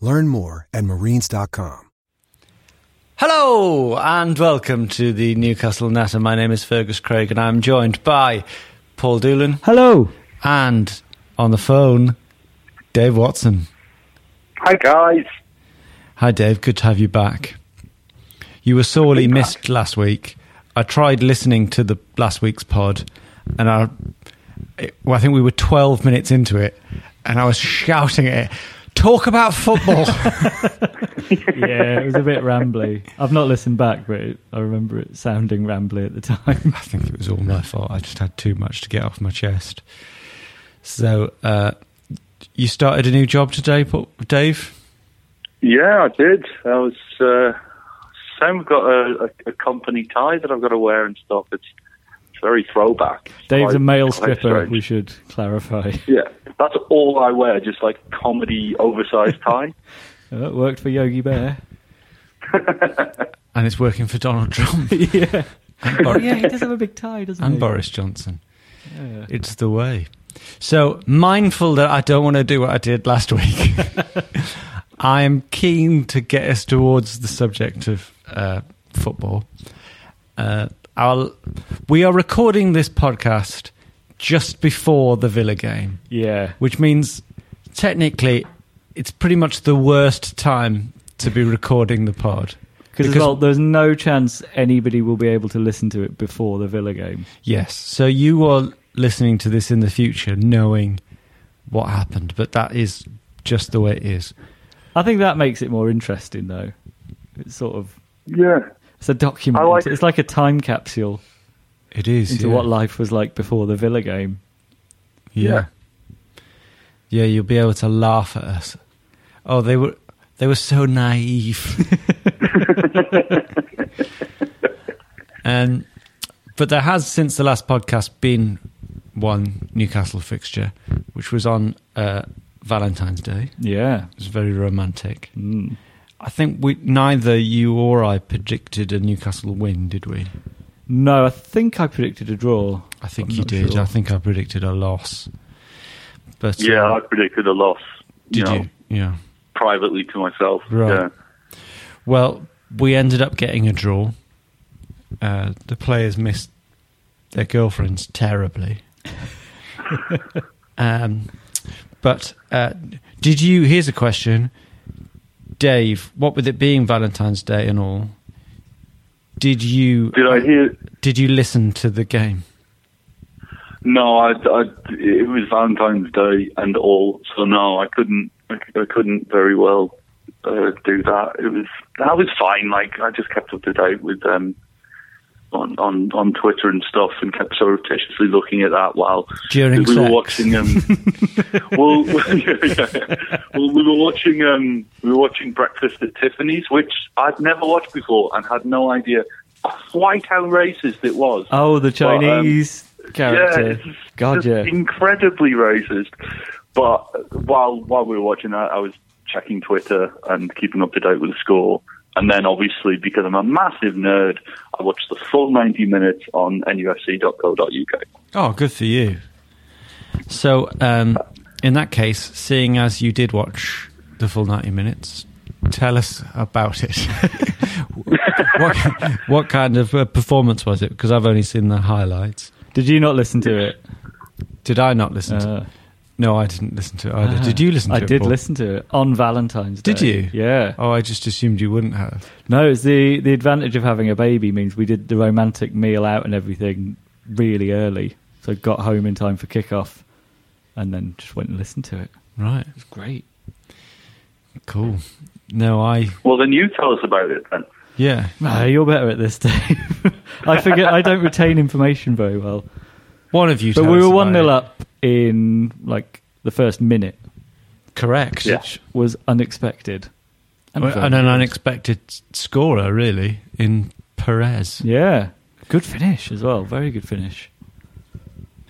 Learn more at marines.com. Hello and welcome to the Newcastle Natter. My name is Fergus Craig and I'm joined by Paul Doolan Hello. and on the phone, Dave Watson. Hi guys. Hi, Dave. Good to have you back. You were sorely Good to missed last week. I tried listening to the last week's pod, and I, it- well, I think we were 12 minutes into it, and I was shouting at it, talk about football. Yeah, it was a bit rambly. I've not listened back, but it, I remember it sounding rambly at the time. I think it was all my fault. I just had too much to get off my chest. So, uh, you started a new job today, Dave? Yeah, I did. I was. Uh, Sam got a, a, a company tie that I've got to wear and stuff. It's, it's very throwback. Dave's quite- a male stripper, strange. we should clarify. Yeah, that's all I wear. Just like comedy oversized tie. Uh, it worked for Yogi Bear. And it's working for Donald Trump yeah. and, Bor- Oh, yeah, he does have a big tie, doesn't and he? Boris Johnson. Yeah. It's the way. So, mindful that I don't want to do what I did last week, I am keen to get us towards the subject of uh, football. Uh, I'll, we are recording this podcast just before the Villa game, Yeah. which means technically it's pretty much the worst time to be recording the pod. Because well, there's no chance anybody will be able to listen to it before the Villa game. Yes. So you are listening to this in the future knowing what happened, but that is just the way it is. I think that makes it more interesting, though. It's sort of Yeah. It's a document. Like- it's like a time capsule It is. into yeah. what life was like before the Villa game. Yeah. Yeah, you'll be able to laugh at us. Oh, they were they were so naive. and but there has since the last podcast been one Newcastle fixture, which was on uh, Valentine's Day. Yeah. It was very romantic. Mm. I think we neither you or I predicted a Newcastle win, did we? No, I think I predicted a draw. I think I'm you did. sure. I think I predicted a loss. But Yeah, uh, I predicted a loss. did know, you? Yeah. Privately to myself. Right. Yeah. Well, we ended up getting a draw. Uh, the players missed their girlfriends terribly. um, but uh, did you? Here's a question, Dave. What with it being Valentine's Day and all, did you? Did I hear? Did you listen to the game? No, I, I, it was Valentine's Day and all, so no, I couldn't. I, I couldn't very well uh, do that. It was that was fine. Like I just kept up to date with them on on on Twitter and stuff, and kept surreptitiously looking at that while During we were watching. Um, well, yeah, yeah. well, we were watching. Um, we were watching Breakfast at Tiffany's, which I'd never watched before and had no idea quite how racist it was. Oh, the Well, um, Chinese character. Yeah, God, yeah. incredibly racist. But while while we were watching that, I was checking Twitter and keeping up to date with the score. And then obviously, because I'm a massive nerd, I watched the full 90 minutes on nufc.co.uk. Oh, good for you. So, um, in that case, seeing as you did watch the full 90 minutes, tell us about it. what, what kind of uh, performance was it? Because I've only seen the highlights. Did you not listen to it? Did I not listen to Uh, it? No, I didn't listen to it either. ah. Did you listen to I it? I did Paul? listen to it on Valentine's Day. Did you? Yeah. Oh, I just assumed you wouldn't have. No, it's the the advantage of having a baby means we did the romantic meal out and everything really early. So got home in time for kickoff, and then just went and listened to it. Right. It was great. Cool. No, I. Well, then you tell us about it then. Yeah. Ah, you're better at this, Dave. I forget. I don't retain information very well. One of you. But tell we were one 0 up in like the first minute, Correct. Yeah. which was unexpected. And, and an unexpected scorer, really, in Perez. Yeah, good finish as well. Very good finish.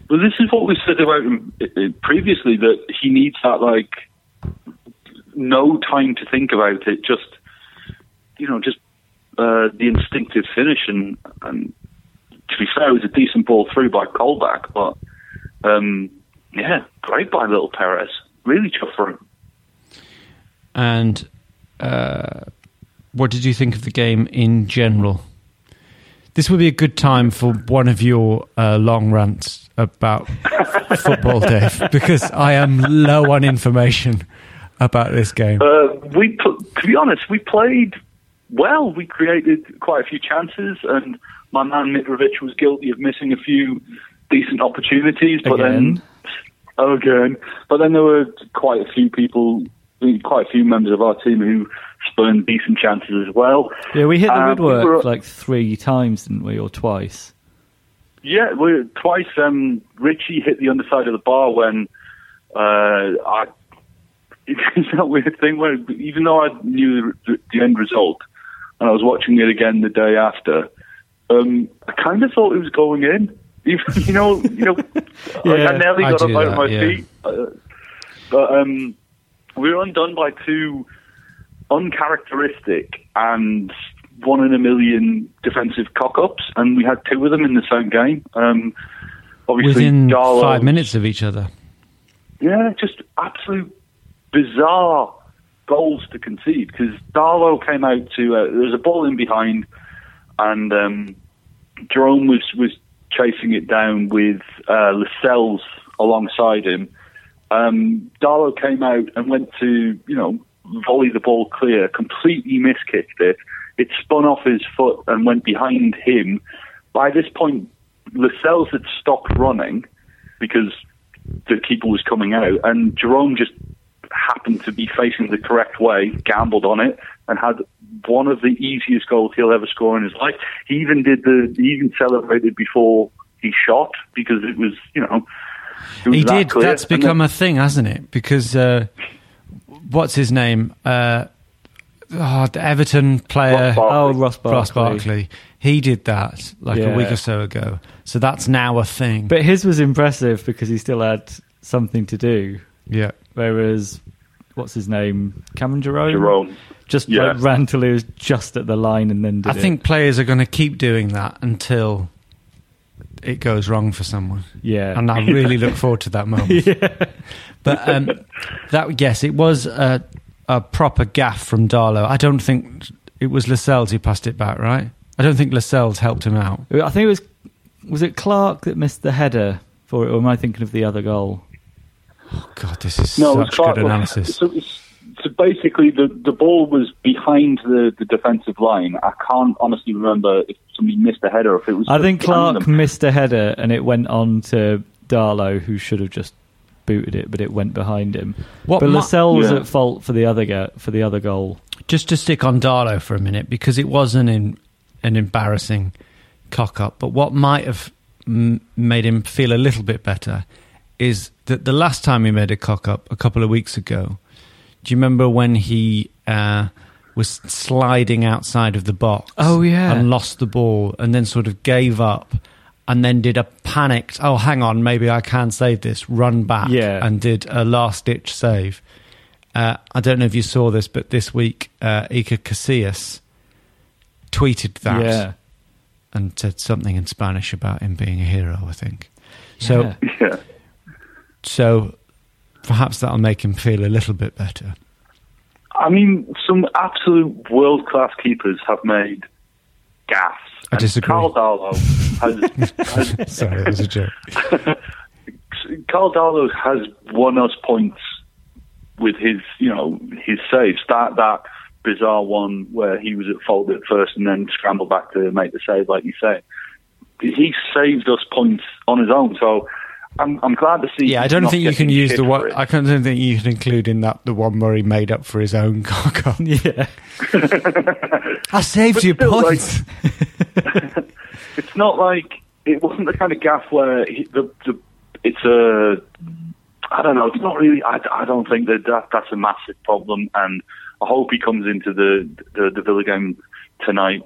Well, this is what we said about him uh, previously that he needs that like no time to think about it. Just you know, just uh, the instinctive finish, and and to be fair, it was a decent ball through by Colback, but um, yeah, great by little Perez. Really tough for him. And uh, what did you think of the game in general? This would be a good time for one of your uh, long rants about football, Dave, because I am low on information about this game. Uh, we, to be honest, we played well. We created quite a few chances, and my man Mitrovic was guilty of missing a few decent opportunities. But Again? then, again, but then there were quite a few people, quite a few members of our team who spurned decent chances as well. Yeah, we hit the we woodwork were- like three times, didn't we, or twice? Yeah, we twice. Um, Ritchie hit the underside of the bar when uh, I. It's that weird thing where even though I knew the, the end result, and I was watching it again the day after, um, I kind of thought it was going in. You know, you know, like I nearly I got up out that, of my yeah. feet. Uh, but um, we were undone by two uncharacteristic and one in a million defensive cock ups, and we had two of them in the same game. Um, obviously, Within five minutes of each other. yeah, just absolute bizarre goals to concede because Darlow came out to uh, there was a ball in behind, and um, Jerome was was chasing it down with uh, Lascelles alongside him. Um, Darlow came out and went to you know volley the ball clear, completely miskicked it. It spun off his foot and went behind him. By this point, Lascelles had stopped running because the keeper was coming out, and Jerome just happened to be facing the correct way, gambled on it, and had one of the easiest goals he'll ever score in his life. He even did the, he even celebrated before he shot because it was, you know, it was He that did. clear. That's And become then- a thing, hasn't it? Because uh, what's his name? Uh, oh, the Everton player. Ross Barkley. Oh, Ross Barkley. Ross Barkley. He did that like a week or so ago. So that's now a thing. But his was impressive because he still had something to do. Yeah. Whereas, what's his name? Cameron Jerome? Jerome. Just Yeah. like, ran till he was just at the line and then did I it. think players are going to keep doing that until it goes wrong for someone. Yeah. And I really look forward to that moment. But um, that yes, it was a, a proper gaff from Darlow. I don't think it was Lascelles who passed it back, right? I don't think Lascelles helped him out. I think it was. Was it Clark that missed the header for it, or am I thinking of the other goal? God, this is No, such Clark- good analysis. So, so basically, the, the ball was behind the, the defensive line. I can't honestly remember if somebody missed a header or if it was. I think Clark them. missed a header and it went on to Darlow, who should have just booted it, but it went behind him. What but mi- Lascelles was Yeah. at fault for the other go- for the other goal. Just to stick on Darlow for a minute, because it was an in, an embarrassing cock up. But what might have m- made him feel a little bit better is that the last time he made a cock up a couple of weeks ago. Do you remember when he uh, was sliding outside of the box? Oh, yeah. and lost the ball, and then sort of gave up, and then did a panicked. Oh, hang on, maybe I can save this. Run back, Yeah. and did a last ditch save. Uh, I don't know if you saw this, but this week, uh, Iker Casillas tweeted that Yeah. and said something in Spanish about him being a hero. I think so. Yeah. So perhaps that'll make him feel a little bit better. I mean, some absolute world class keepers have made gaffes. I disagree. Karl Darlow has, has Sorry, that was a joke. Karl Darlow has won us points with his, you know, his saves. That that bizarre one where he was at fault at first and then scrambled back to make the save, like you say. He saved us points on his own. So I'm I'm glad to see. Yeah, I don't think you can use the one. I don't think you can include in that the one where he made up for his own cock up. Yeah. I saved you still, like- points. it's not like it wasn't the kind of gaff where he, the the it's a I don't know. It's not really. I, I don't think that, that that's a massive problem, and I hope he comes into the the, the Villa game tonight.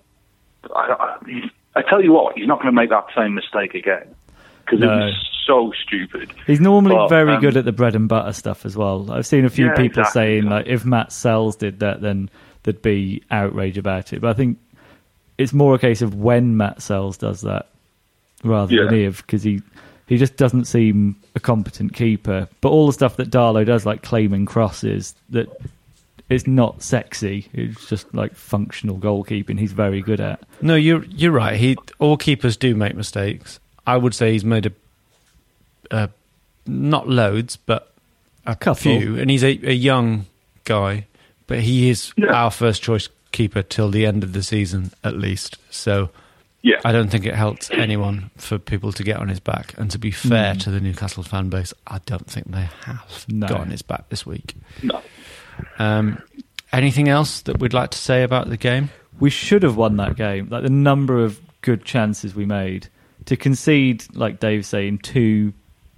I, I, I tell you what, he's not going to make that same mistake again because it No. was so stupid. He's normally But, very um, good at the bread and butter stuff as well. I've seen a few Yeah, people exactly. saying like if Matz Sels did that, then there'd be outrage about it. But I think it's more a case of when Matz Sels does that rather than Yeah. if because he he just doesn't seem a competent keeper. But all the stuff that Darlow does, like claiming crosses, that it's not sexy. It's just like functional goalkeeping. He's very good at. No, you're you're right. He all keepers do make mistakes. I would say he's made a, a not loads, but a Couple. few, and he's a, a young guy, but he is Yeah. our first choice keeper till the end of the season at least. So Yeah, I don't think it helps anyone for people to get on his back. And to be fair to the Newcastle fan base, I don't think they have No. got on his back this week. no. Um, anything else that we'd like to say about the game? we should have won that game. Like the number of good chances we made to concede, like Dave's saying, two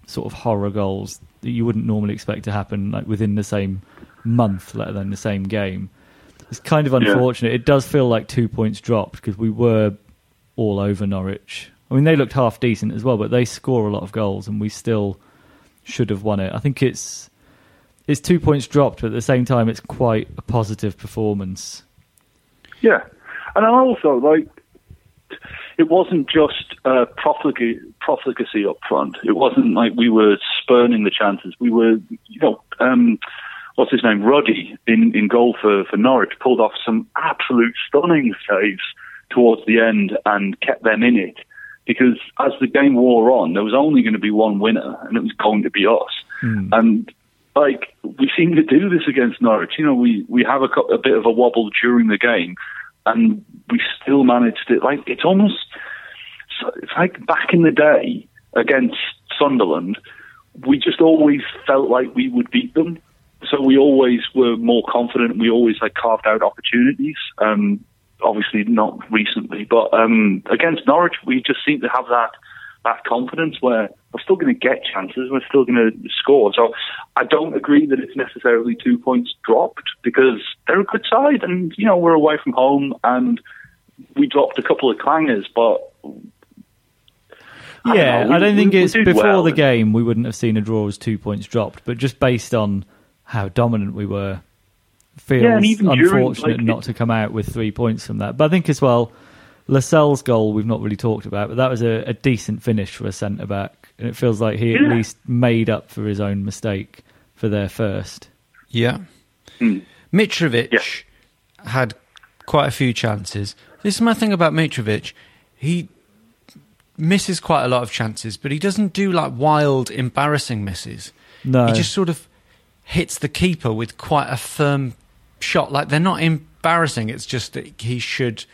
sort of horror goals that you wouldn't normally expect to happen like within the same month, let alone the same game. It's kind of Yeah. unfortunate. It does feel like two points dropped because we were all over Norwich. I mean, they looked half decent as well, but they score a lot of goals, and we still should have won it. I think it's it's two points dropped, but at the same time, it's quite a positive performance. Yeah, and I also like it wasn't just uh, profligacy, profligacy up front. It wasn't like we were spurning the chances. We were, you know, um, what's his name, Ruddy in in goal for for Norwich pulled off some absolute stunning saves towards the end and kept them in it. Because as the game wore on, there was only going to be one winner, and it was going to be us. And like we seem to do this against Norwich. You know, we we have a, a bit of a wobble during the game, and we still managed it. Like it's almost it's like back in the day against Sunderland, we just always felt like we would beat them. So we always were more confident. We always like carved out opportunities. Um, obviously not recently, but um, against Norwich, we just seem to have that that confidence where we're still going to get chances, we're still going to score. So I don't agree that it's necessarily two points dropped because they're a good side, and you know we're away from home, and we dropped a couple of clangers, but I don't Yeah, we- I don't think we- we it's did before well. the game we wouldn't have seen a draw as two points dropped, but just based on how dominant we were, feels Yeah, even during, unfortunate like, not to come out with three points from that. But I think as well, Lascelles' goal we've not really talked about, but that was a, a decent finish for a centre back, and it feels like he at Yeah. least made up for his own mistake for their first. Yeah. Hmm. Mitrovic Yeah. had quite a few chances. This is my thing about Mitrovic. He misses quite a lot of chances, but he doesn't do like wild, embarrassing misses. No, He just sort of hits the keeper with quite a firm shot. Like they're not embarrassing. It's just that he should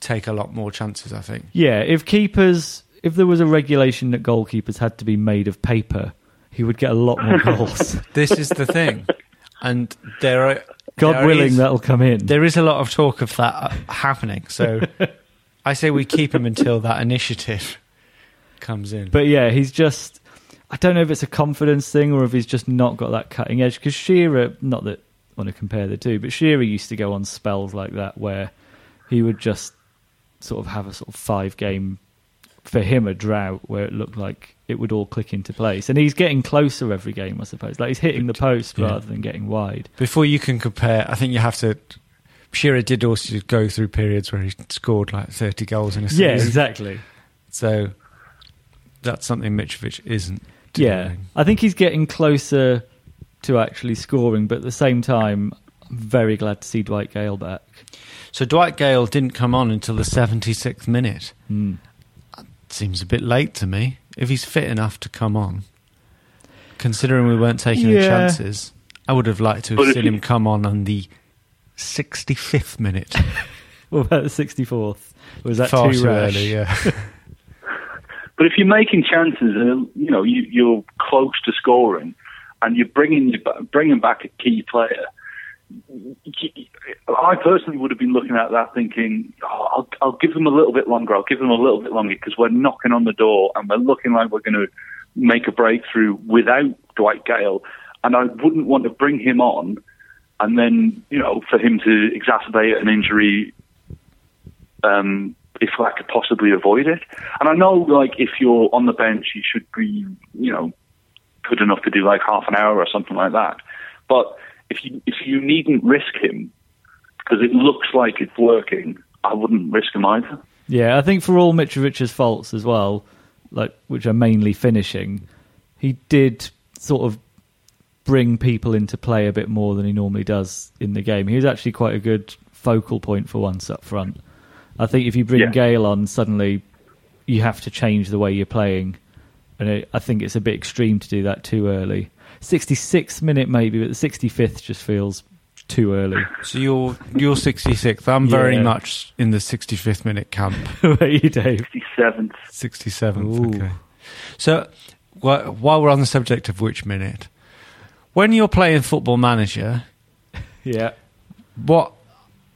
take a lot more chances. I think. Yeah, if keepers, if there was a regulation that goalkeepers had to be made of paper, he would get a lot more goals. This is the thing, and there are God there willing, is- that'll come in. There is a lot of talk of that uh, happening. So I say we keep him until that initiative comes in. But yeah, he's just. I don't know if it's a confidence thing or if he's just not got that cutting edge. Because Shearer, not that I want to compare the two, but Shearer used to go on spells like that where he would just sort of have a sort of five game for him a drought where it looked like it would all click into place. And he's getting closer every game, I suppose. Like he's hitting the post Yeah. rather than getting wide. Before you can compare, I think you have to. Shearer did also go through periods where he scored like 30 goals in a season. Yeah, exactly. So that's something Mitrovic isn't. Yeah. I think he's getting closer to actually scoring, but at the same time, I'm very glad to see Dwight Gayle back. So Dwight Gayle didn't come on until the 76th minute. Mm. Seems a bit late to me. If he's fit enough to come on, considering we weren't taking any Yeah. chances, I would have liked to have if seen you- him come on on the 65th minute. What about the 64th? Was that Far too, too rash? early, yeah. But if you're making chances, and you know you, you're close to scoring, and you're bringing bringing back a key player, I personally would have been looking at that thinking, oh, I'll, I'll give them a little bit longer. I'll give them a little bit longer because we're knocking on the door and we're looking like we're going to make a breakthrough without Dwight Gayle, and I wouldn't want to bring him on, and then you know for him to exacerbate an injury um, if I could possibly avoid it. And I know, like, if you're on the bench, you should be, you know, good enough to do like half an hour or something like that. But if you if you needn't risk him because it looks like it's working, I wouldn't risk him either. Yeah, I think for all Mitrovic's faults as well, like which are mainly finishing, he did sort of bring people into play a bit more than he normally does in the game. He was actually quite a good focal point for once up front. I think if you bring Yeah. Gayle on, suddenly you have to change the way you're playing, and it, I think it's a bit extreme to do that too early. 66th minute maybe, but the 65th just feels too early. So you're you're 66th. I'm very much in the 65th minute camp. Where are you, Dave? 67th. 67th. Ooh. Okay. So wh- while we're on the subject of which minute, when you're playing Football Manager, Yeah. what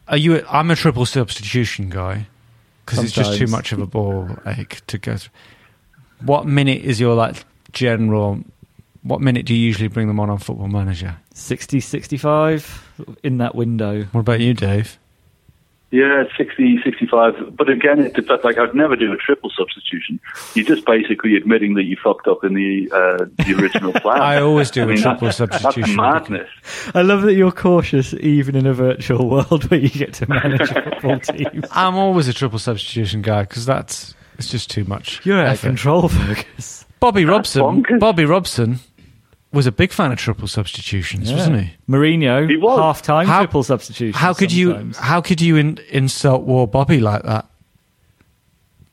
are you? I'm a triple substitution guy because it's just too much of a ball ache to go. Through. What minute is your like general? What minute do you usually bring them on on Football Manager? 60, 65 in that window. What about you, Dave? Yeah, 60, 65. But again, it depends. Like, I'd never do a triple substitution. You're just basically admitting that you fucked up in the uh, the original plan. I always do a mean, triple that's, substitution. That's madness. I love that you're cautious even in a virtual world where you get to manage a football team. I'm always a triple substitution guy because that's it's just too much. You're out of control, Fergus. Bobby That's Robson. bonkers. Bobby Robson was a big fan of triple substitutions, wasn't he? Mourinho, He was. half time How- triple substitution. How could you? How could you in, insult War Bobby like that?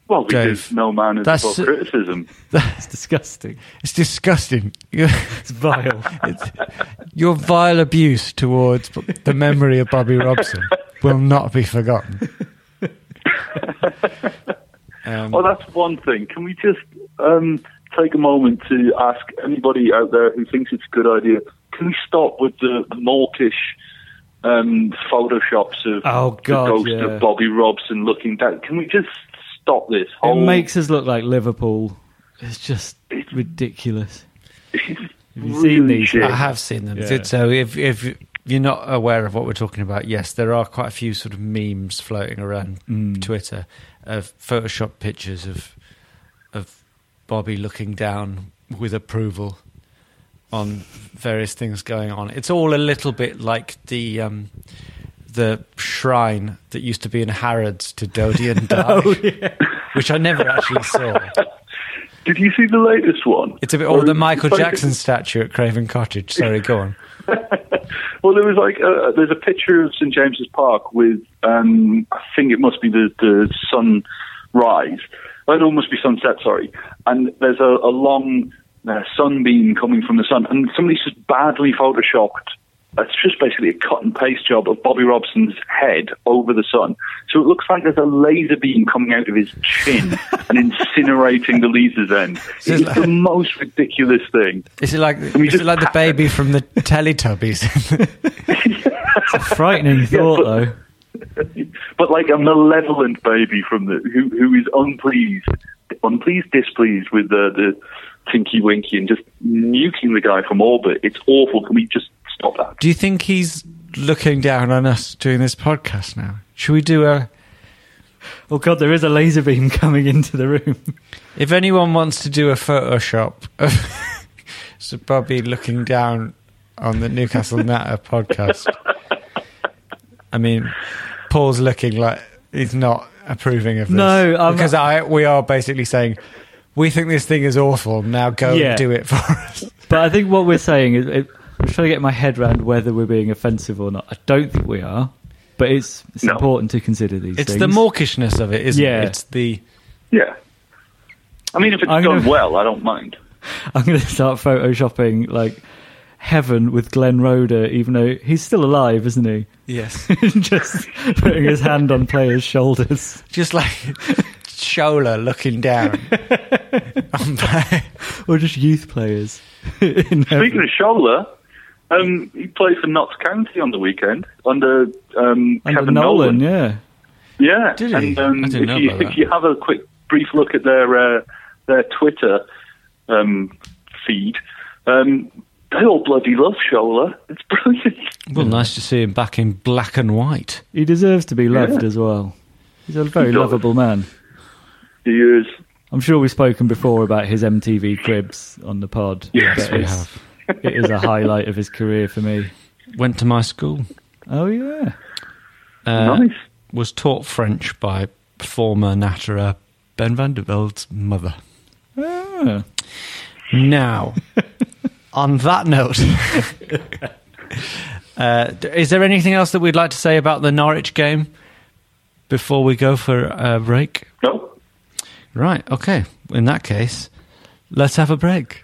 Well, because Dave, no man is that's- above criticism. That's disgusting. It's disgusting. It's vile. your vile abuse towards the memory of Bobby Robson will not be forgotten. Um, Well, that's one thing. Can we just um, take a moment to ask anybody out there who thinks it's a good idea? Can we stop with the, the mawkish um, photoshops of Oh, God, the ghost yeah. of Bobby Robson looking down? Can we just stop this? it makes us look like Liverpool. It's just It's- ridiculous. it's Have you really seen these? shit. I have seen them. Yeah. So if if you're not aware of what we're talking about, yes, there are quite a few sort of memes floating around Mm. Twitter of Photoshop pictures of of Bobby looking down with approval on various things going on. It's all a little bit like the um, the shrine that used to be in Harrods to Dodi and Di, which I never actually saw. Did you see the latest one? It's a bit, Or or the Michael like- Jackson statue at Craven Cottage. Sorry, go on. Well, there was like uh, there's a picture of St James's Park with um, I think it must be the the sunrise. Oh, must be sunset. Sorry, and there's a, a long uh, sunbeam coming from the sun, and somebody's just badly photoshopped. It's just basically a cut and paste job of Bobby Robson's head over the sun. So it looks like there's a laser beam coming out of his chin and incinerating the laser's end. So It's it's the most ridiculous thing. Is it like we is it like the baby from the Teletubbies? A frightening thought, but- though. but like a malevolent baby from the who who is unpleased, unpleased, displeased with the the Tinky Winky and just nuking the guy from orbit. It's awful. Can we just stop that? do you think he's looking down on us doing this podcast now? Should we do a Oh god, there is a laser beam coming into the room. If anyone wants to do a Photoshop of Sir Bobby looking down on the Newcastle Natter podcast, I mean, Paul's looking like he's not approving of this. No, I'm because not- I we are basically saying we think this thing is awful. Now go Yeah. and do it for us. But I think what we're saying is, it, I'm trying to get my head around whether we're being offensive or not. I don't think we are, but it's it's No. important to consider these It's things. the mawkishness of it, isn't Yeah. it? It's the Yeah. I mean, if it's I'm done gonna- well, I don't mind. I'm going to start photoshopping like heaven with Glenn Roeder, even though he's still alive, isn't he? yes, Just putting his hand on players' shoulders. just like Shola looking down. on play. Or just youth players. in heaven. Speaking of Shola, um, he played for Notts County on the weekend under um, Under Kevin Nolan, Nolan. yeah. Yeah, Did he? and um, I didn't if know you about if you have a quick brief look at their uh, their Twitter um, feed, um, they all bloody love Shola. It's brilliant. Well, nice to see him back in black and white. He deserves to be loved Yeah. as well. He's a very He does. lovable man. He is. I'm sure we've spoken before about his MTV cribs on the pod. Yes, we it's- have. It is a highlight of his career for me. Went to my school. Oh yeah. Uh, nice. Was taught French by former natterer Ben van der Veld's mother. Ah. Now, on that note, uh, is there anything else that we'd like to say about the Norwich game before we go for a break? No. Right, okay. In that case, let's have a break.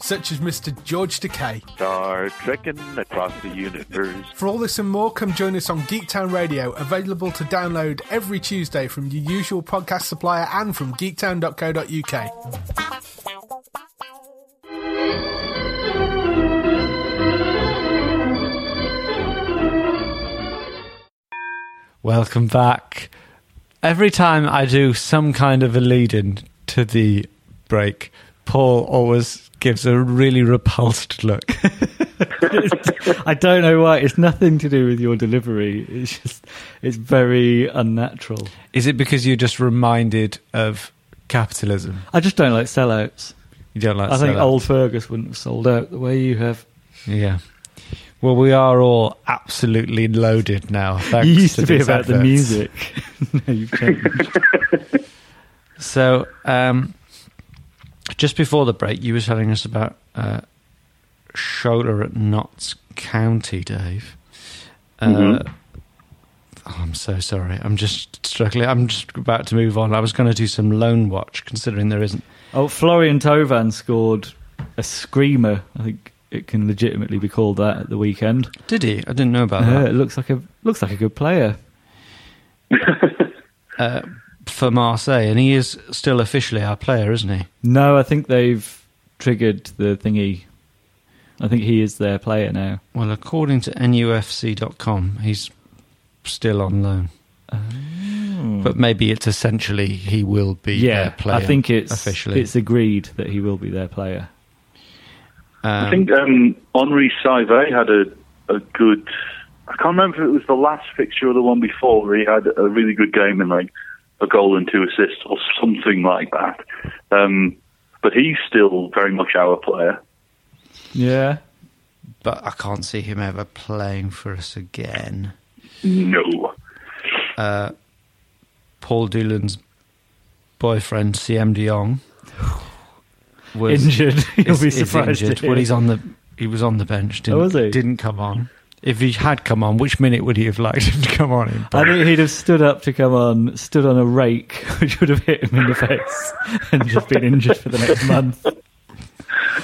such as Mr. George Takei. Star Trekking across the universe. For all this and more, come join us on Geektown Radio, available to download every Tuesday from your usual podcast supplier and from geektown.co.uk. Welcome back. Every time I do some kind of a lead in to the break, Paul always gives a really repulsed look. I don't know why. It's nothing to do with your delivery. It's just it's very unnatural. Is it because you're just reminded of capitalism? I just don't like sellouts. You don't like I think sellouts? old Fergus wouldn't have sold out the way you have. Yeah. Well, we are all absolutely loaded now. Thanks you used to, be these about the music. no, you've changed. So, um, just before the break, you were telling us about uh, Shola at Notts County, Dave. Uh, Mhm. oh, I'm so sorry. I'm just struggling. I'm just about to move on. I was going to do some Loan Watch, considering there isn't. oh, Florian Thauvin scored a screamer. I think it can legitimately be called that at the weekend. Did he? I didn't know about Uh, that. it looks like a looks like a good player. Uh, for Marseille, and he is still officially our player, isn't he? No, I think they've triggered the thingy. I think he is their player now. Well, according to NUFC.com, he's still on loan. But maybe it's essentially he will be their yeah, player. I think it's officially. it's agreed that he will be their player. Um, I think um, Henri Saivet had a, a good. I can't remember if it was the last fixture or the one before where he had a really good game and like a goal and two assists or something like that. Um, but he's still very much our player. Yeah, but I can't see him ever playing for us again. No. Uh, Paul Doolan's boyfriend, Siem De Jong, was injured. You'll is- be surprised. to injured. Well, he's on the he was on the bench. Didn't, Oh, was he? Didn't come on. If he had come on, which minute would he have liked him to come on in? I think he'd have stood up to come on, stood on a rake, which would have hit him in the face, and just been injured for the next month.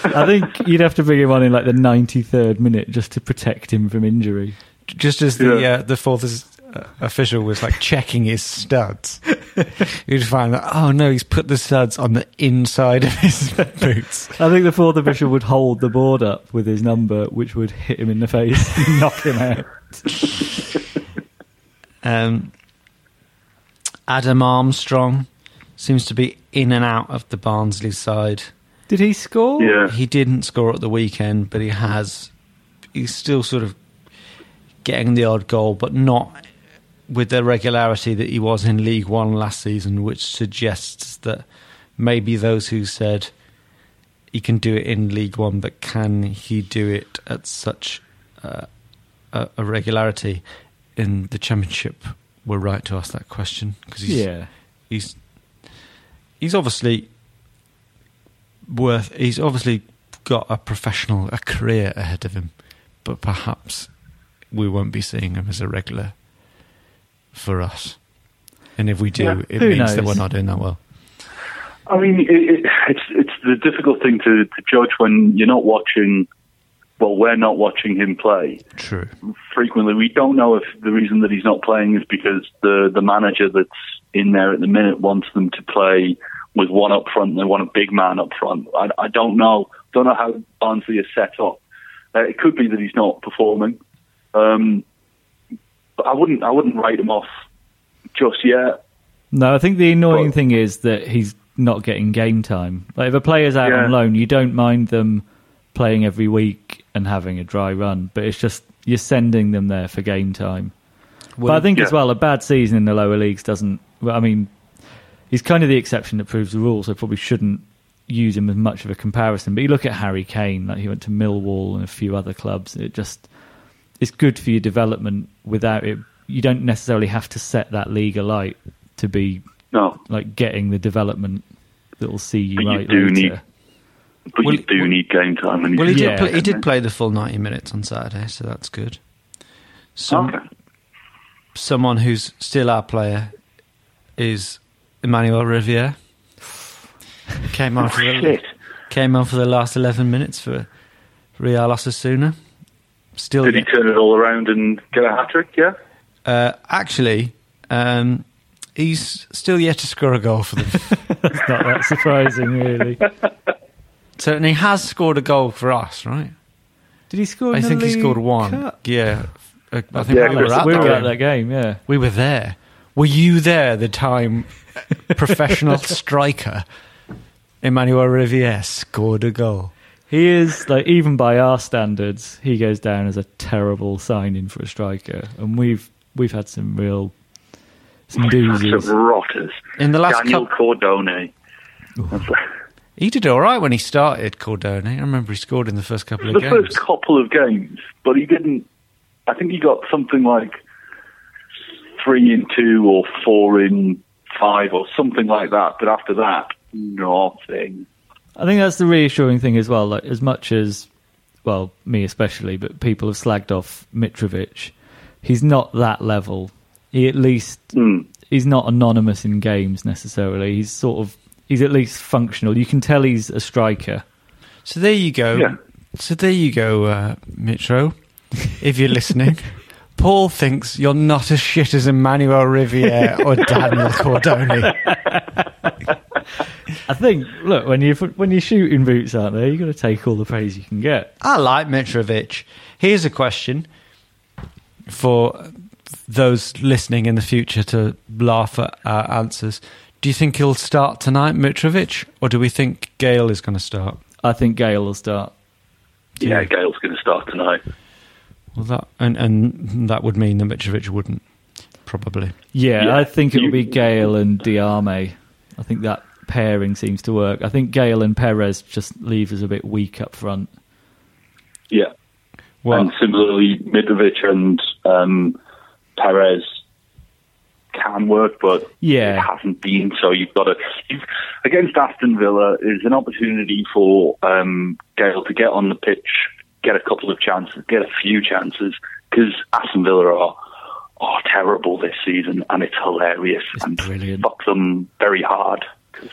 I think you'd have to bring him on in like the ninety third minute just to protect him from injury. just as the Yeah. uh, the fourth is, official was like checking his studs, you'd find that oh no, he's put the studs on the inside of his boots. I think the fourth official would hold the board up with his number, which would hit him in the face, and knock him out. Um, Adam Armstrong seems to be in and out of the Barnsley side. Did he score? Yeah. He didn't score at the weekend, but he has. He's still sort of getting the odd goal, but not with the regularity that he was in League One last season, which suggests that maybe those who said he can do it in League One, but can he do it at such uh, a, a regularity in the Championship were right to ask that question because he's Yeah. he's he's obviously worth. He's obviously got a professional a career ahead of him, but perhaps we won't be seeing him as a regular for us. And if we do, Yeah. it Who means that we're not doing that well. I mean, it, it, it's it's the difficult thing to, to judge when you're not watching. Well, we're not watching him play True. frequently. We don't know if the reason that he's not playing is because the the manager that's in there at the minute wants them to play with one up front and they want a big man up front. I, I don't know. Don't know how Barnsley is set up. Uh, it could be that he's not performing. Um, but I wouldn't. I wouldn't write him off just yet. No, I think the annoying But- thing is that he's not getting game time. Like if a player's out Yeah. on loan, you don't mind them playing every week and having a dry run, but it's just you're sending them there for game time. but I think as well, a bad season in the lower leagues doesn't. Well, I mean, he's kind of the exception that proves the rule, so probably shouldn't use him as much of a comparison. But you look at Harry Kane, like he went to Millwall and a few other clubs. It just it's good for your development. Without it, you don't necessarily have to set that league alight to be No, like getting the development that will see you But you do later. need- but Well, you do well- need game time. And Well, he did. Yeah. Play, he did play the full ninety minutes on Saturday, so that's good. Some, Okay. Someone who's still our player is Emmanuel Riviere. Came on for the, Oh, came on for the last eleven minutes for Real Osasuna. Still, Did he turn it all around and get a hat trick? Yeah. uh, actually, um, he's still yet to score a goal for them. It's not that surprising, really. so, and he has scored a goal for us, right? Did he score? I think he scored one. Cup? Yeah, Uh, I think Yeah, we were Chris, at we the were at that game. Yeah, We were there. Were you there the time professional striker Emmanuel Riviere scored a goal? He is like even by our standards, he goes down as a terrible signing for a striker, and we've we've had some real some Some doozies. rotters. In the last Daniel cup, Cordone. He did all right when he started. Cordone, I remember he scored in the first couple of the games. first couple of games, but he didn't. I think he got something like three in two or four in five or something like that. But after that, nothing. I think that's the reassuring thing as well. Like as much as well, me especially, but people have slagged off Mitrovic. He's not that level. He at least Mm. he's not anonymous in games necessarily. He's sort of he's at least functional. You can tell he's a striker. So there you go. Yeah. So there you go, uh, Mitro. If you're listening, Paul thinks you're not as shit as Emmanuel Riviere or Daniel Cordone. I think look when you when you're shooting boots out there, you got to take all the praise you can get. I like Mitrovic. Here's a question for those listening in the future to laugh at our answers. Do you think he'll start tonight, Mitrovic, or do we think Gayle is going to start? I think Gayle will start. Yeah, Gayle's going to start tonight. Well, that and and that would mean that Mitrovic wouldn't probably. Yeah, Yeah, I think it'll be Gayle and Diamé. I think that pairing seems to work. I think Gayle and Perez just leave us a bit weak up front. Yeah. Well, and similarly, Mitrovic and um, Perez can work, but Yeah. it hasn't been. So you've got to you've, against Aston Villa is an opportunity for um, Gayle to get on the pitch, get a couple of chances, get a few chances, because Aston Villa are are terrible this season, and it's hilarious It's and brilliant. fuck them very hard. 'Cause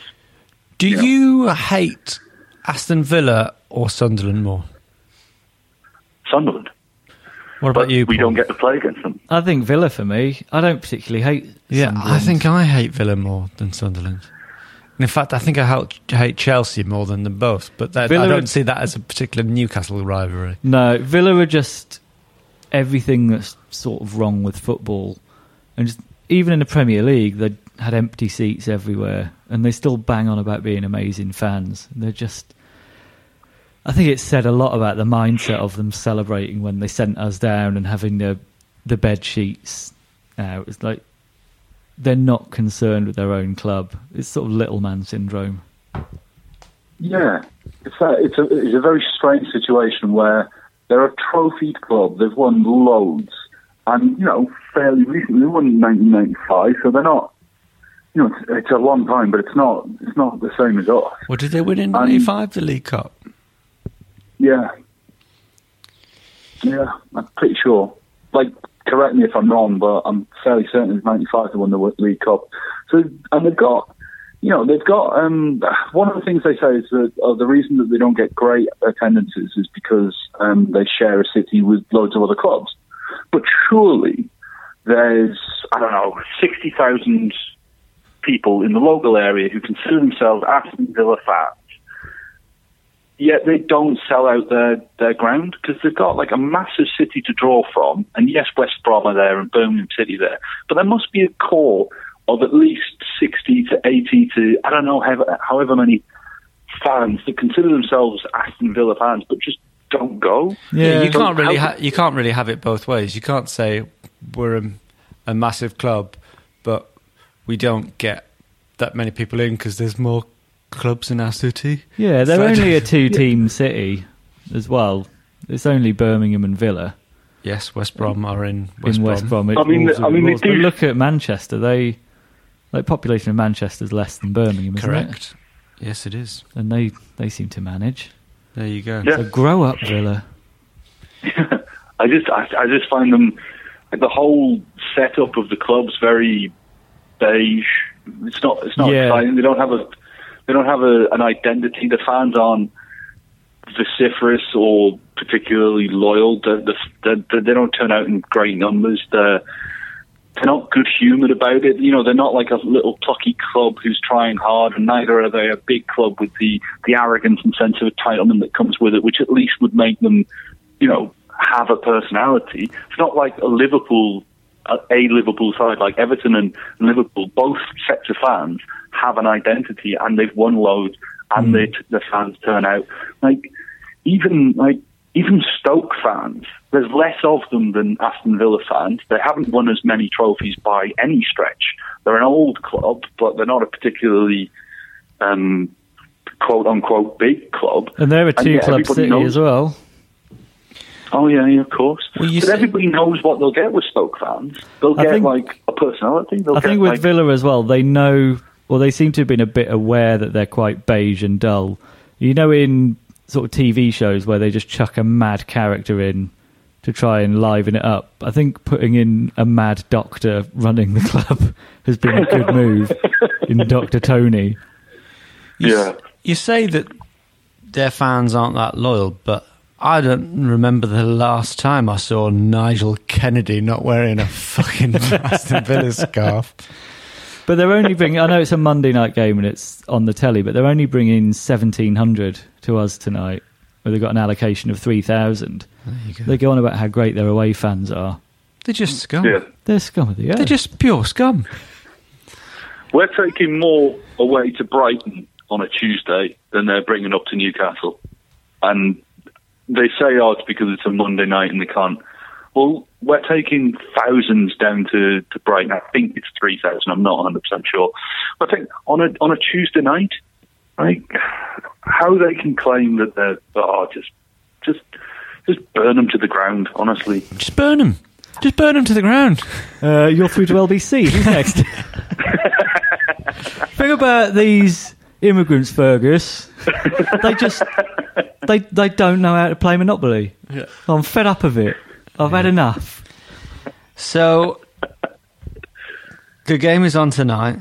do yeah. you hate Aston Villa or Sunderland more? Sunderland. What about but you? We don't get to play against them. I think Villa for me. I don't particularly hate. Yeah, I think I hate Villa more than Sunderland. And in fact, I think I hate, hate Chelsea more than them both. But that, I don't see that as a particular Newcastle rivalry. No, Villa are just everything that's sort of wrong with football, and just even in the Premier League, they had empty seats everywhere, and they still bang on about being amazing fans. They're just. I think it said a lot about the mindset of them celebrating when they sent us down and having the the bed sheets out. It's like they're not concerned with their own club. It's sort of little man syndrome. Yeah, it's a, it's a it's a very strange situation where they're a trophied club. They've won loads, and you know, fairly recently they won in 1995. So they're not, you know, it's, it's a long time, but it's not it's not the same as us. What did they win in Um, 95, the League Cup? Yeah, yeah, I'm pretty sure. Like, correct me if I'm wrong, but I'm fairly certain it's '95 they won the League Cup. So, and they've got, you know, they've got. Um, one of the things they say is that uh, the reason that they don't get great attendances is because um, they share a city with loads of other clubs. But surely, there's I don't know, sixty thousand people in the local area who consider themselves Aston Villa fans yet they don't sell out their, their ground because they've got like a massive city to draw from. And yes, West Brom are there and Birmingham City there, but there must be a core of at least 60 to 80 to, I don't know, however, however many fans that consider themselves Aston Villa fans, but just don't go. Yeah, you can't really ha- you can't really have it both ways. You can't say we're a, a massive club, but we don't get that many people in because there's more clubs in our city. Yeah, they're So- only a two-team city as well. It's only Birmingham and Villa Yes, West Brom are in West in Brom. West Brom. I mean, Wolves I mean, Wolves. they But do- look at Manchester. They like population of Manchester is less than Birmingham, isn't Correct. Yes, it is. And they they seem to manage. There you go. Yeah. So grow up, Villa. I just I, I just find them the whole setup of the club's very beige. It's not it's not Yeah. exciting. They don't have a they don't have a, an identity. The fans aren't vociferous or particularly loyal. They, they, don't turn out in great numbers. They're they're not good humoured about it. You know, they're not like a little plucky club who's trying hard, and neither are they a big club with the the arrogance and sense of entitlement that comes with it, which at least would make them, you know, have a personality. It's not like a Liverpool, a, Liverpool side like Everton and Liverpool. Both sets of fans have an identity, and they've won loads, and they, the fans turn out like even like even Stoke fans. There's less of them than Aston Villa fans. They haven't won as many trophies by any stretch. They're an old club, but they're not a particularly um, quote unquote big club. And they're a yet two-club everybody city knows- as well. Oh yeah, yeah, of course. Well, but say- everybody knows what they'll get with Stoke fans. They'll I get think- like a personality. They'll I think with like, Villa as well, they know, well, they seem to have been a bit aware that they're quite beige and dull. You know, in sort of TV shows where they just chuck a mad character in to try and liven it up. I think putting in a mad doctor running the club has been a good move in Doctor Tony. You, Yeah. You say that their fans aren't that loyal, but I don't remember the last time I saw Nigel Kennedy not wearing a fucking Aston Villa scarf. But they're only bringing. I know it's a Monday night game and it's on the telly, but they're only bringing seventeen hundred to us tonight. Where they've got an allocation of three thousand. There you go. They go on about how great their away fans are. They're just scum. yeah. They're scum of the earth. They're just pure scum. We're taking more away to Brighton on a Tuesday than they're bringing up to Newcastle. And they say, oh, it's because it's a Monday night and they can't. Well, we're taking thousands down to, to Brighton. I think it's 3,000. I'm not 100% sure. But I think on a, on a Tuesday night, like, how they can claim that they're, oh, just, just, just burn them to the ground, honestly. Just burn them. Just burn them to the ground. Uh, you're through to LBC. Who's next? Think about these immigrants, Fergus. They just they they don't know how to play Monopoly. I'm fed up of it. I've had enough. So the game is on tonight,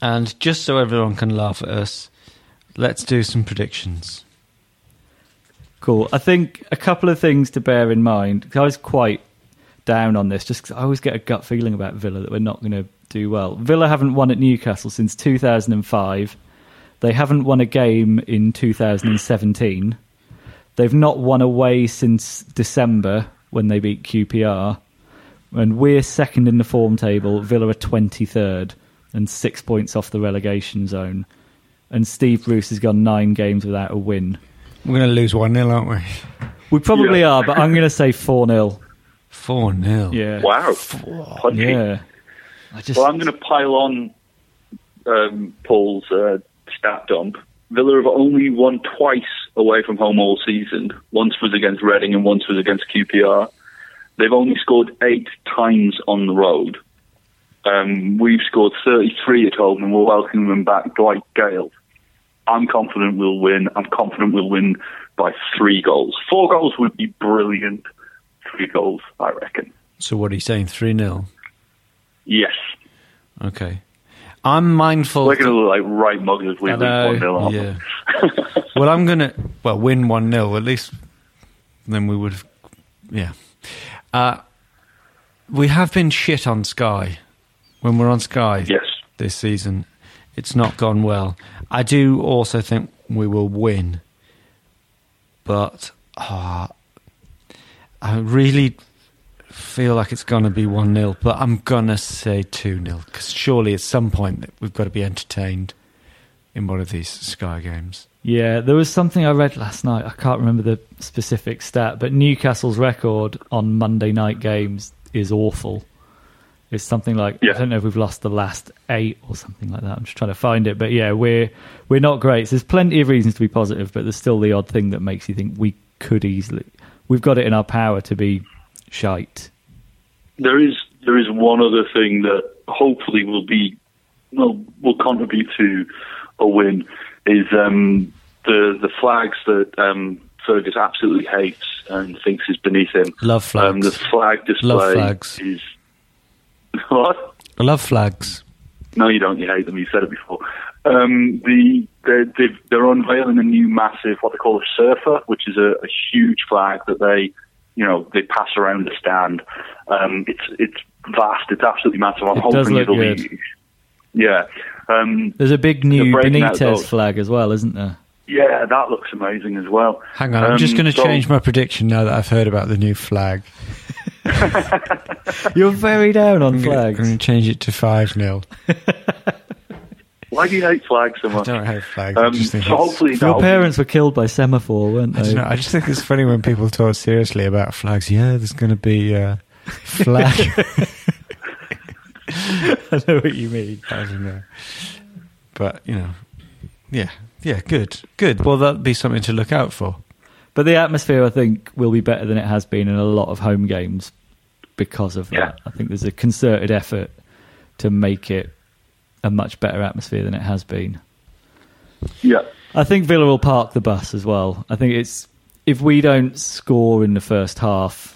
and just so everyone can laugh at us, let's do some predictions. Cool. I think a couple of things to bear in mind. I was quite down on this, just 'cause I always get a gut feeling about Villa that we're not going to do well. Villa haven't won at Newcastle since 2005. They haven't won a game in 2017. They've not won away since December when they beat QPR. And we're second in the form table. Villa are 23rd and six points off the relegation zone. And Steve Bruce has gone nine games without a win. We're going to lose 1 0, aren't we? We probably Yeah. are, but I'm going to say 4 0. 4 0. Yeah. Wow. Punchy. Yeah. I just. Well, I'm going to pile on um, Paul's uh, stat dump. Villa have only won twice away from home all season. Once was against Reading and once was against QPR. They've only scored eight times on the road. Um, we've scored 33 at home and we're welcoming them back like Gayle. I'm confident we'll win. I'm confident we'll win by three goals. Four goals would be brilliant. Three goals, I reckon. So what are you saying? 3 0? Yes. Okay. I'm mindful. We're going to look like right muggers. We know. 1 0 Yeah. well, I'm going to, well, win 1 0. At least then we would have, yeah. Uh, we have been shit on Sky. When we're on Sky Yes. this season, it's not gone well. I do also think we will win. But ah, I really feel like it's going to be 1 0, but I'm going to say 2 0 because surely at some point we've got to be entertained in one of these Sky games. Yeah, there was something I read last night. I can't remember the specific stat, but Newcastle's record on Monday night games is awful. It's something like Yeah. I don't know if we've lost the last eight or something like that. I'm just trying to find it, but yeah, we're we're not great. So there's plenty of reasons to be positive, but there's still the odd thing that makes you think we could easily. We've got it in our power to be shite. There is there is one other thing that hopefully will be will will contribute to a win is um, the the flags that um, Fergus absolutely hates and thinks is beneath him. Love flags. Um, the flag display Love flags. is what? I love flags. No, you don't. You hate them. You said it before. Um, the they're, they're unveiling a new massive what they call a surfer, which is a, a huge flag that they, you know, they pass around the stand. Um, it's it's vast. It's absolutely massive. I'm It hoping it'll good. be. Yeah. Um, There's a big new They're breaking out Benitez flag as well, isn't there? yeah, that looks amazing as well. Hang on, I'm just Um, going to so- change my prediction now that I've heard about the new flag. You're very down on flags. I'm flags. going to change it to 5 0. Why do you hate flags so much? I much? don't hate flags. I Um, just think so hopefully Your that'll be- parents were killed by semaphore, weren't they? don't know. I just think it's funny when people talk seriously about flags. Yeah, there's going to be a flag. I know what you mean. I don't know. But, you know, yeah, yeah, good, good. Well, that'd be something to look out for. But the atmosphere, I think, will be better than it has been in a lot of home games because of that. Yeah. I think there's a concerted effort to make it a much better atmosphere than it has been. Yeah. I think Villa will park the bus as well. I think it's if we don't score in the first half,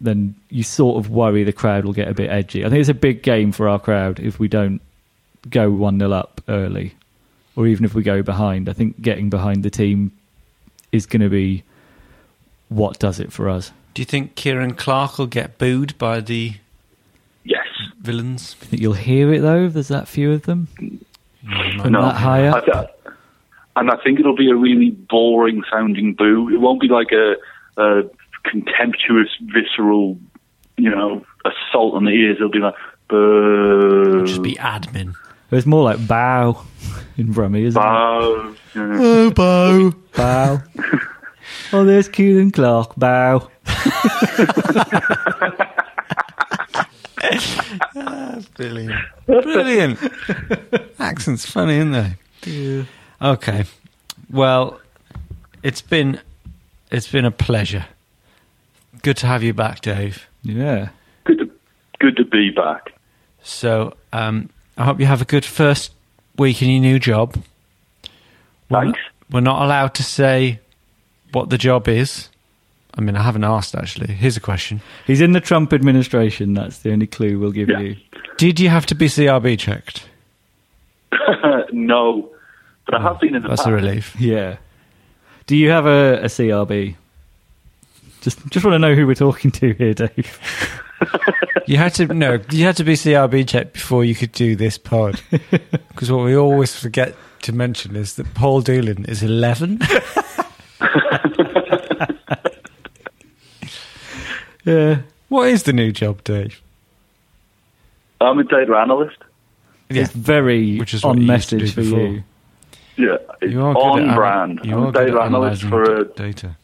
then you sort of worry the crowd will get a bit edgy. I think it's a big game for our crowd if we don't go 1 0 up early, or even if we go behind. I think getting behind the team is going to be what does it for us. Do you think Ciaran Clark will get booed by the Yes. villains? I think you'll hear it though if there's that few of them. From No. that high I th- and I think it'll be a really boring sounding boo. It won't be like a, a contemptuous, visceral, you know, assault on the ears. It'll be like boo. Just be admin. It's more like bow in Brummie, isn't it? bow. Yeah. Oh, bow. Bow. oh, there's Ciaran Clark. Bow. Ah, brilliant. Brilliant. Accent's funny, isn't they? Okay. Well, it's been it's been a pleasure. Good to have you back, Dave. Yeah. Good to good to be back. So, um, I hope you have a good first week in your new job. We're Thanks. Not, we're not allowed to say what the job is. I mean, I haven't asked actually. Here's a question: He's in the Trump administration. That's the only clue we'll give Yeah. you. Did you have to be CRB checked? no, but I have been in the That's past. a relief. Yeah. Do you have a, a CRB? Just just want to know who we're talking to here, Dave. You had to no, you had to be CRB checked before you could do this pod. Because what we always forget to mention is that Paul Doolan is eleven. Yeah. What is the new job, Dave? I'm a data analyst. It's very Which is on you used to message for before. you. Yeah, it's You are on at ana- brand. you I'm are a data analyst for a d- data.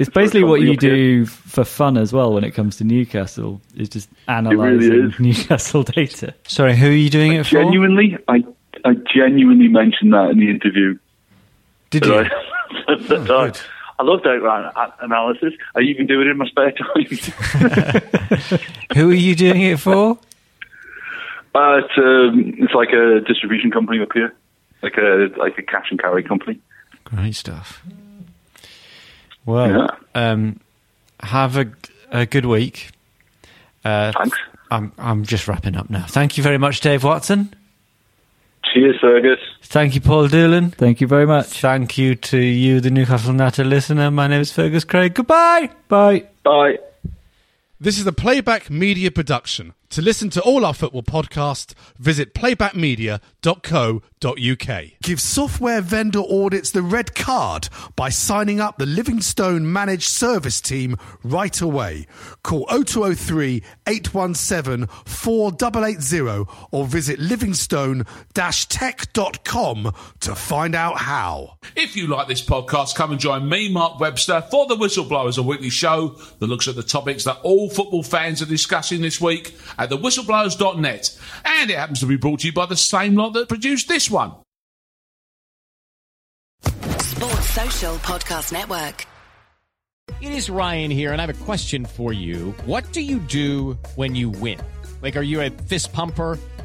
It's basically what you up here. do for fun as well when it comes to Newcastle. Is just analysing is. Newcastle data. Sorry, who are you doing it for? genuinely. I I genuinely mentioned that in the interview. Did you? I, that I, good. I love data analysis. I even do it in my spare time. Who are you doing it for? uh, it's um, it's like a distribution company up here, like a like a cash and carry company. Great stuff. Well, um, have a, a good week. Uh, Thanks. I'm I'm just wrapping up now. Thank you very much, Dave Watson. Cheers, Fergus. Thank you, Paul Doolan. Thank you very much. Thank you to you, the Newcastle Natter listener. My name is Fergus Craig. Goodbye. Bye. Bye. This is a Playback Media production. To listen to all our football podcasts, visit playbackmedia.co.uk. Give software vendor audits the red card by signing up the Livingstone Managed Service Team right away. Call 0203 817 4880 or visit livingstone-tech.com to find out how. If you like this podcast, come and join me, Mark Webster, for The Whistleblowers, a weekly show that looks at the topics that all football fans are discussing this week at thewhistleblowers.net. And it happens to be brought to you by the same lot that produced this one. Sports Social Podcast Network. It is Ryan here, and I have a question for you. What do you do when you win? Like, are you a fist pumper?